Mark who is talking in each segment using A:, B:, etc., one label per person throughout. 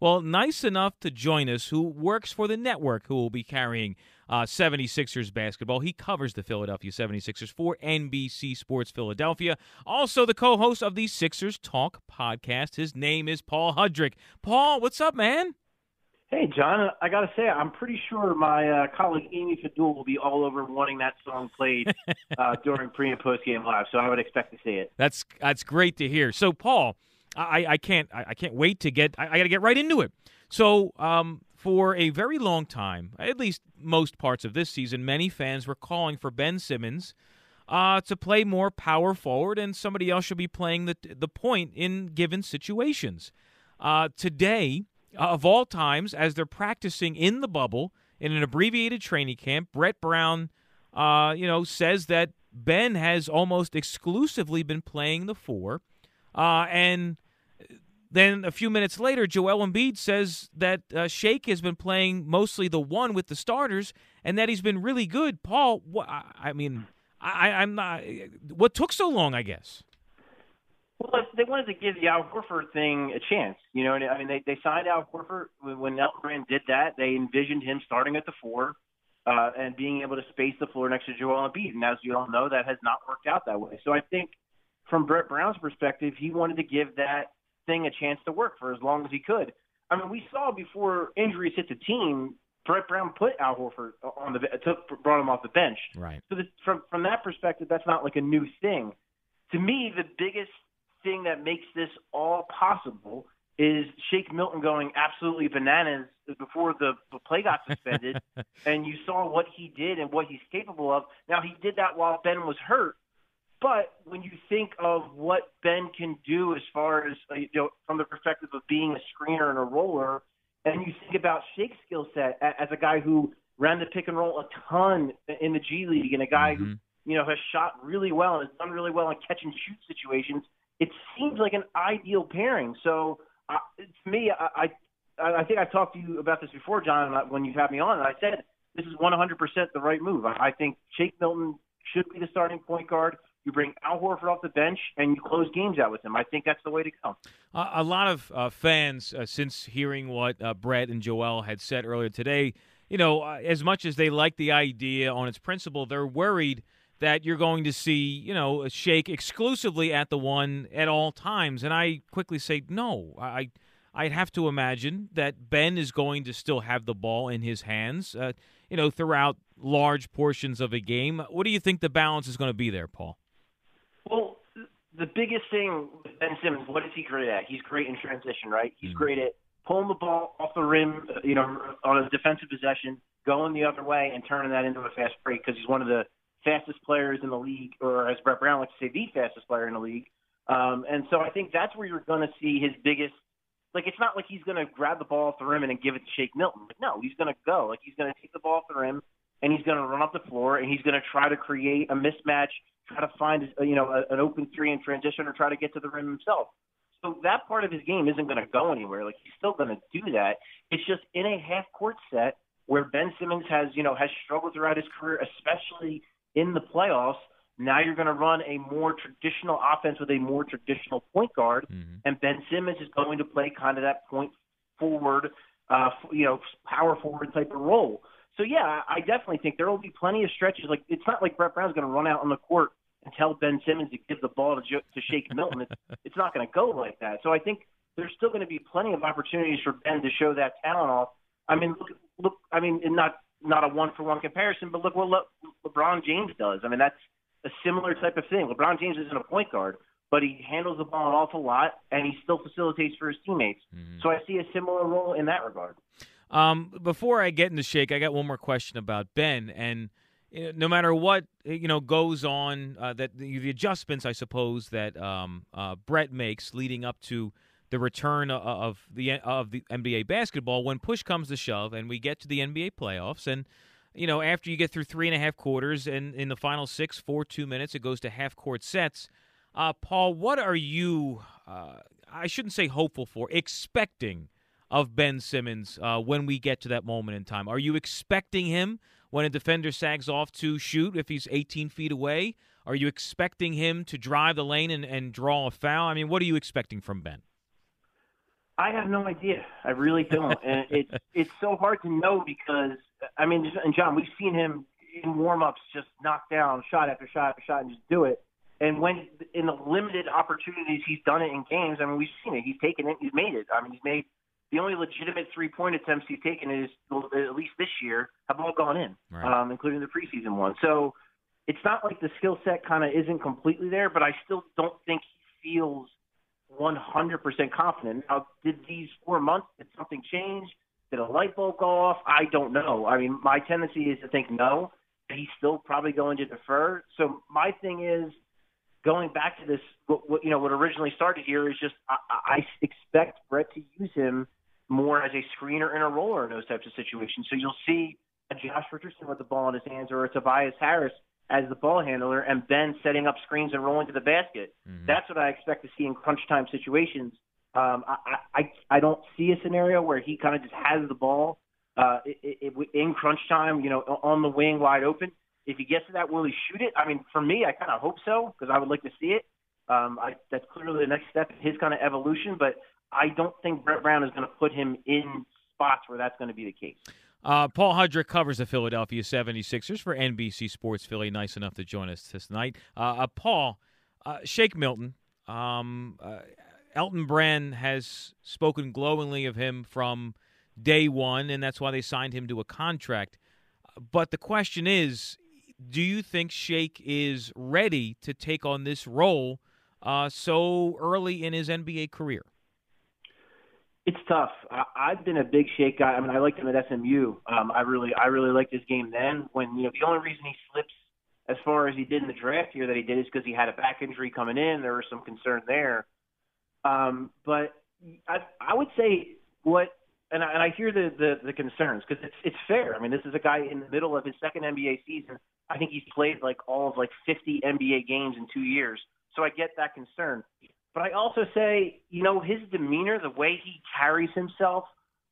A: Well, nice enough to join us who works for the network who will be carrying uh, 76ers basketball. He covers the Philadelphia 76ers for NBC Sports Philadelphia. Also, the co host of the Sixers Talk podcast. His name is Paul Hudrick. Paul, what's up, man?
B: Hey, John, I got to say, I'm pretty sure my uh, colleague Amy Fadool will be all over wanting that song played uh, during pre and post game live, so I would expect to see it.
A: That's that's great to hear. So, Paul, I, I can't I, can't wait to get I, I got to get right into it. So um, for a very long time, at least most parts of this season, many fans were calling for Ben Simmons uh, to play more power forward, and somebody else should be playing the the point in given situations. Uh, today, of all times, as they're practicing in the bubble in an abbreviated training camp, Brett Brown, uh, you know, says that Ben has almost exclusively been playing the four uh, and then a few minutes later, Joel Embiid says that uh, Shake has been playing mostly the one with the starters, and that he's been really good. Paul, I mean, I, I'm not. What took so long? I guess.
B: Well, they wanted to give the Al Horford thing a chance. You know, I mean, they they signed Al Horford when Elton did that. They envisioned him starting at the four uh, and being able to space the floor next to Joel Embiid. And as you all know, that has not worked out that way. So I think from Brett Brown's perspective, he wanted to give that thing a chance to work for as long as he could. I mean, we saw before injuries hit the team, Brett Brown put Al Horford on the took brought him off the bench.
A: Right.
B: So the, from from that perspective, that's not like a new thing. To me, the biggest thing that makes this all possible is Shake Milton going absolutely bananas before the, the play got suspended, and you saw what he did and what he's capable of. Now he did that while Ben was hurt, but when you think of what Ben can do as far as uh, you know, from the perspective of being a screener and a roller, and you think about Shake's skill set as a guy who ran the pick and roll a ton in the G League, and a guy mm-hmm. who you know has shot really well and has done really well in catch and shoot situations, it seems like an ideal pairing. So uh, to me, I, I I think I talked to you about this before, John, when you had me on, and I said this is 100% the right move. I think Shake Milton should be the starting point guard. You bring Al Horford off the bench and you close games out with him. I think that's the way to go.
A: Uh, a lot of uh, fans, uh, since hearing what uh, Brett and Joel had said earlier today, you know, uh, as much as they like the idea on its principle, they're worried that you're going to see, you know, a shake exclusively at the one at all times. And I quickly say, no, I. I'd have to imagine that Ben is going to still have the ball in his hands, uh, you know, throughout large portions of a game. What do you think the balance is going to be there, Paul?
B: Well, the biggest thing with Ben Simmons, what is he great at? He's great in transition, right? He's mm-hmm. great at pulling the ball off the rim, you know, on a defensive possession, going the other way, and turning that into a fast break because he's one of the fastest players in the league, or as Brett Brown likes to say, the fastest player in the league. Um, and so I think that's where you're going to see his biggest. Like it's not like he's going to grab the ball off the rim and then give it to Shake Milton. Like no, he's going to go. Like he's going to take the ball off the rim and he's going to run up the floor and he's going to try to create a mismatch try to find you know a, an open three in transition or try to get to the rim himself. So that part of his game isn't going to go anywhere. Like he's still going to do that. It's just in a half court set where Ben Simmons has you know has struggled throughout his career, especially in the playoffs. Now you're going to run a more traditional offense with a more traditional point guard, mm-hmm. and Ben Simmons is going to play kind of that point forward, uh, you know, power forward type of role. So yeah, I definitely think there will be plenty of stretches. Like it's not like Brett Brown's going to run out on the court and tell Ben Simmons to give the ball to, to Shake Milton. It's, it's not going to go like that. So I think there's still going to be plenty of opportunities for Ben to show that talent off. I mean, look, look. I mean, not not a one for one comparison, but look what Le, LeBron James does. I mean, that's a similar type of thing. LeBron James isn't a point guard. but he handles the ball an awful lot, and he still facilitates for his teammates.
A: Mm-hmm.
B: So I see a similar role in that regard.
A: Um, before I get into Shake, I got one more question about Ben, and no matter what you know goes on, uh, that the, the, adjustments, I suppose, that um, uh, Brett makes leading up to the return of the of the NBA basketball, when push comes to shove, and we get to the NBA playoffs, and you know after you get through three and a half quarters, and in the final six, four, two minutes, it goes to half court sets. Uh, Paul, what are you? Uh, I shouldn't say hopeful for, expecting of Ben Simmons uh, when we get to that moment in time. Are you expecting him when a defender sags off to shoot if he's 18 feet away? Are you expecting him to drive the lane and, and draw a foul? I mean, what are you expecting from Ben?
B: I have no idea. I really don't, and it's it's so hard to know because I mean, and John, we've seen him in warm-ups just knock down shot after shot after shot and just do it. And when in the limited opportunities he's done it in games, I mean, we've seen it. He's taken it. He's made it. I mean, he's made the only legitimate three-point attempts he's taken is at least this year have all gone in, right. um, including the preseason one. So it's not like the skill set kind of isn't completely there, but I still don't think he feels 100% confident. Now, did these four months did something change? Did a light bulb go off? I don't know. I mean, my tendency is to think no. He's still probably going to defer. So my thing is going back to this, what, what you know, what originally started here is just I, I expect Brett to use him more as a screener and a roller in those types of situations. So you'll see a Josh Richardson with the ball in his hands or a Tobias Harris as the ball handler and Ben setting up screens and rolling to the basket. Mm-hmm. That's what I expect to see in crunch time situations. Um, I, I I don't see a scenario where he kind of just has the ball uh, it, it, in crunch time, you know, on the wing wide open. If he gets to that, will he shoot it? I mean, for me, I kind of hope so because I would like to see it. Um, I, that's clearly the next step in his kind of evolution, but I don't think Brett Brown is going to put him in spots where that's going to be the case.
A: Uh, Paul Hudrick covers the Philadelphia 76ers for NBC Sports Philly. Nice enough to join us this night. Uh, uh, Paul, uh, Shake Milton, um, uh, Elton Brand has spoken glowingly of him from day one, and that's why they signed him to a contract. But the question is do you think Shake is ready to take on this role uh, so early in his NBA career?
B: It's tough. I've been a big Shake guy. I mean, I liked him at SMU. Um, I really, I really liked his game then. When you know, the only reason he slips as far as he did in the draft year that he did is because he had a back injury coming in. There was some concern there. Um, but I, I would say what, and I, and I hear the the, the concerns because it's it's fair. I mean, this is a guy in the middle of his second NBA season. I think he's played like all of like 50 NBA games in two years. So I get that concern. But I also say, you know, his demeanor, the way he carries himself,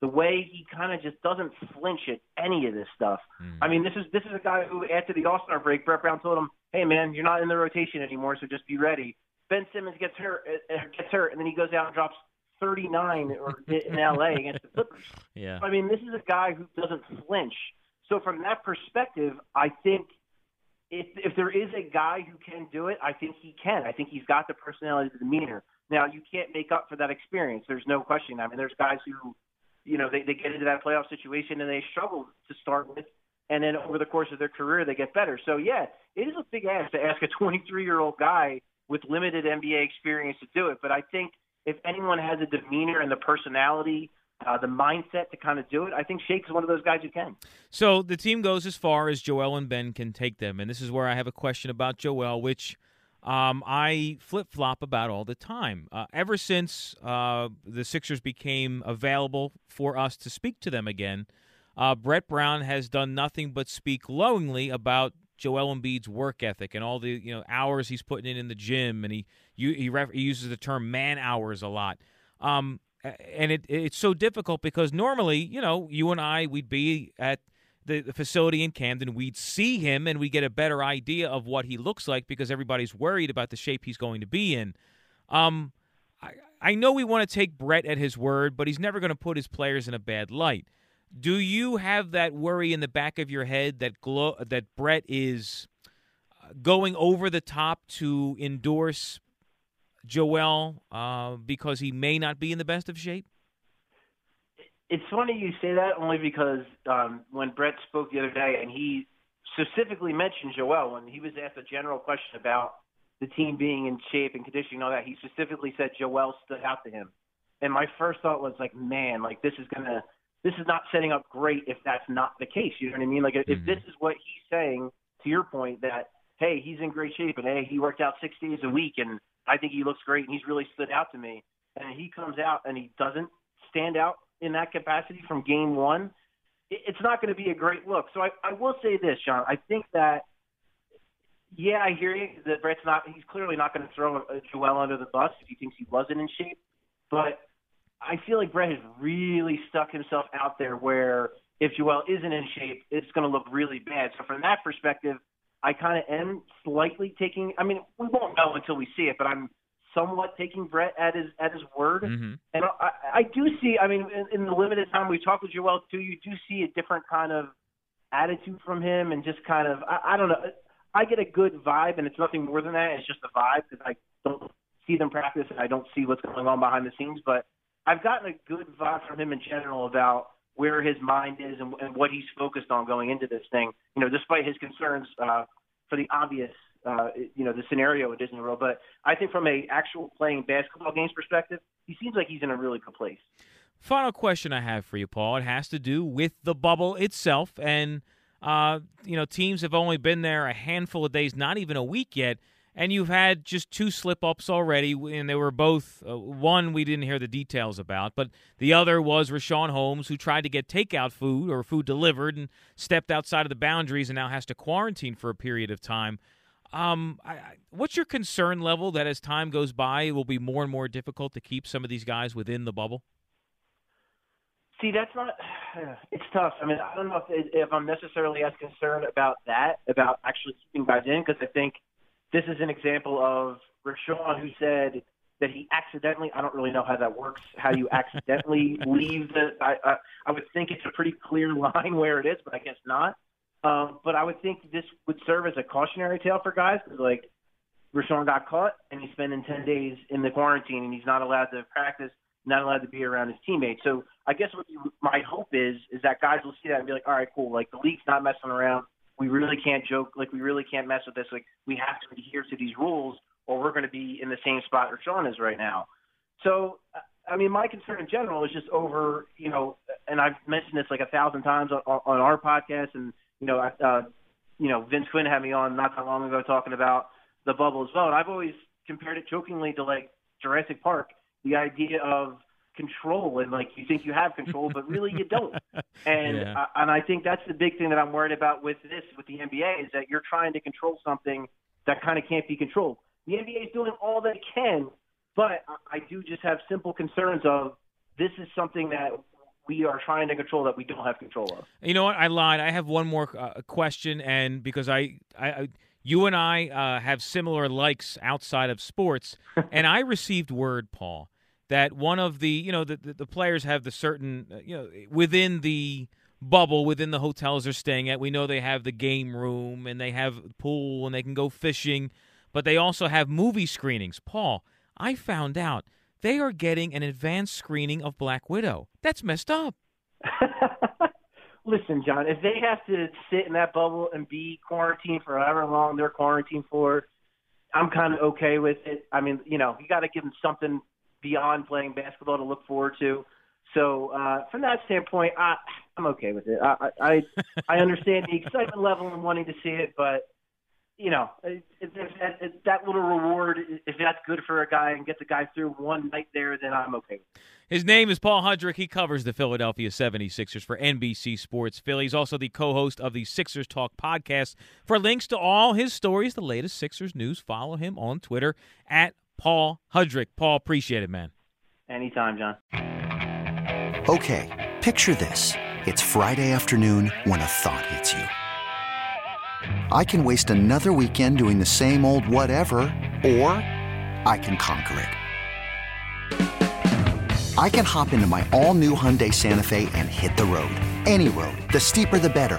B: the way he kind of just doesn't flinch at any of this stuff. Mm. I mean, this is this is a guy who, after the All Star break, Brett Brown told him, "Hey, man, you're not in the rotation anymore, so just be ready." Ben Simmons gets hurt, uh, uh gets hurt, and then he goes out and drops 39 or in LA against the Clippers.
A: Yeah.
B: I mean, this is a guy who doesn't flinch. So from that perspective, I think if if there is a guy who can do it, I think he can. I think he's got the personality, the demeanor. Now you can't make up for that experience. There's no question. I mean, there's guys who, you know, they they get into that playoff situation and they struggle to start with, and then over the course of their career they get better. So yeah, it is a big ask to ask a 23 year old guy with limited NBA experience to do it. But I think if anyone has a demeanor and the personality uh, the mindset to kind of do it. I think Shake's one of those guys who can.
A: So the team goes as far as Joel and Ben can take them, and this is where I have a question about Joel, which um, I flip flop about all the time. Uh, ever since uh, the Sixers became available for us to speak to them again, uh, Brett Brown has done nothing but speak glowingly about Joel Embiid's work ethic and all the you know hours he's putting in in the gym, and he he, he uses the term man hours a lot. Um, and it it's so difficult because normally, you know, you and I we'd be at the, the facility in Camden, we'd see him and we get a better idea of what he looks like because everybody's worried about the shape he's going to be in. Um, I, I know we want to take Brett at his word, but he's never going to put his players in a bad light. Do you have that worry in the back of your head that glo- that Brett is uh, going over the top to endorse Joel uh, because he may not be in the best of shape?
B: It's funny you say that only because um, when Brett spoke the other day and he specifically mentioned Joel when he was asked a general question about the team being in shape and conditioning and all that, he specifically said Joel stood out to him. And my first thought was like, man, like this is gonna, this is not setting up great if that's not the case. You know what I mean? Like if
A: Mhm.
B: this is what he's saying, to your point, that hey, he's in great shape and hey, he worked out six days a week and I think he looks great and he's really stood out to me. And he comes out and he doesn't stand out in that capacity from game one. It's not going to be a great look. So I, I will say this, Sean. I think that yeah, I hear you that Brett's not. He's clearly not going to throw Joel under the bus if he thinks he wasn't in shape. But I feel like Brett has really stuck himself out there where if Joel isn't in shape, it's going to look really bad. So from that perspective, I kind of am slightly taking. I mean, we won't know until we see it, but I'm somewhat taking Brett at his at his word.
A: Mhm.
B: And I, I do see. I mean, in, in the limited time we talked with Joel too, you do see a different kind of attitude from him, and just kind of. I, I don't know. I get a good vibe, and it's nothing more than that. It's just a vibe because I don't see them practice, and I don't see what's going on behind the scenes. But I've gotten a good vibe from him in general about where his mind is and, and what he's focused on going into this thing. You know, despite his concerns uh, for the obvious, uh, you know, the scenario at Disney World. But I think from a actual playing basketball games perspective, he seems like he's in a really good place.
A: Final question I have for you, Paul. It has to do with the bubble itself, and uh, you know, teams have only been there a handful of days, not even a week yet, and you've had just two slip ups already, and they were both uh, one we didn't hear the details about, but the other was Richaun Holmes, who tried to get takeout food or food delivered and stepped outside of the boundaries and now has to quarantine for a period of time. Um, I, I, what's your concern level that as time goes by, it will be more and more difficult to keep some of these guys within the bubble?
B: See, that's not. It's tough. I mean, I don't know if if I'm necessarily as concerned about that, about actually keeping guys in, because I think this is an example of Richaun who said that he accidentally. I don't really know how that works. How you accidentally leave the? I, I I would think it's a pretty clear line where it is, but I guess not. Um, but I would think this would serve as a cautionary tale for guys because, like, Rashawn got caught and he's spending 10 days in the quarantine and he's not allowed to practice, not allowed to be around his teammates. So I guess what you, my hope is is that guys will see that and be like, all right, cool. Like the league's not messing around. We really can't joke. Like we really can't mess with this. Like we have to adhere to these rules, or we're going to be in the same spot where Sean is right now. So I mean, my concern in general is just over, you know, and I've mentioned this like a thousand times on, on our podcast, and you know, uh, you know, Vince Quinn had me on not that long ago talking about the bubble as well, and I've always compared it jokingly to like Jurassic Park, the idea of control and like you think you have control, but really you don't. And
A: Yeah.
B: uh, and I think that's the big thing that I'm worried about with this with the NBA is that you're trying to control something that kind of can't be controlled. The NBA is doing all they can, but I- do just have simple concerns of this is something that we are trying to control that we don't have control of.
A: You know what? I lied. I have one more uh, question, and because I, I, I you and I uh, have similar likes outside of sports, and I received word, Paul, that one of the, you know, the the, the players have the certain, uh, you know, within the bubble, within the hotels they're staying at. We know they have the game room and they have pool and they can go fishing, but they also have movie screenings. Paul, I found out they are getting an advanced screening of Black Widow. That's messed up.
B: Listen, John, if they have to sit in that bubble and be quarantined for however long they're quarantined for, I'm kind of okay with it. I mean, you know, you got to give them something beyond playing basketball to look forward to. So uh, from that standpoint, I, I'm okay with it. I, I I understand the excitement level and wanting to see it, but you know, if, if that, if that little reward, if that's good for a guy and get the guy through one night there, then I'm okay. with it.
A: His name is Paul Hudrick. He covers the Philadelphia 76ers for NBC Sports Philly. He's also the co host of the Sixers Talk podcast. For links to all his stories, the latest Sixers news, follow him on Twitter at Paul Hudrick. Paul, appreciate it, man.
B: Anytime, John.
C: Okay, picture this. It's Friday afternoon when a thought hits you. I can waste another weekend doing the same old whatever, or I can conquer it. I can hop into my all new Hyundai Santa Fe and hit the road. Any road. The steeper, the better.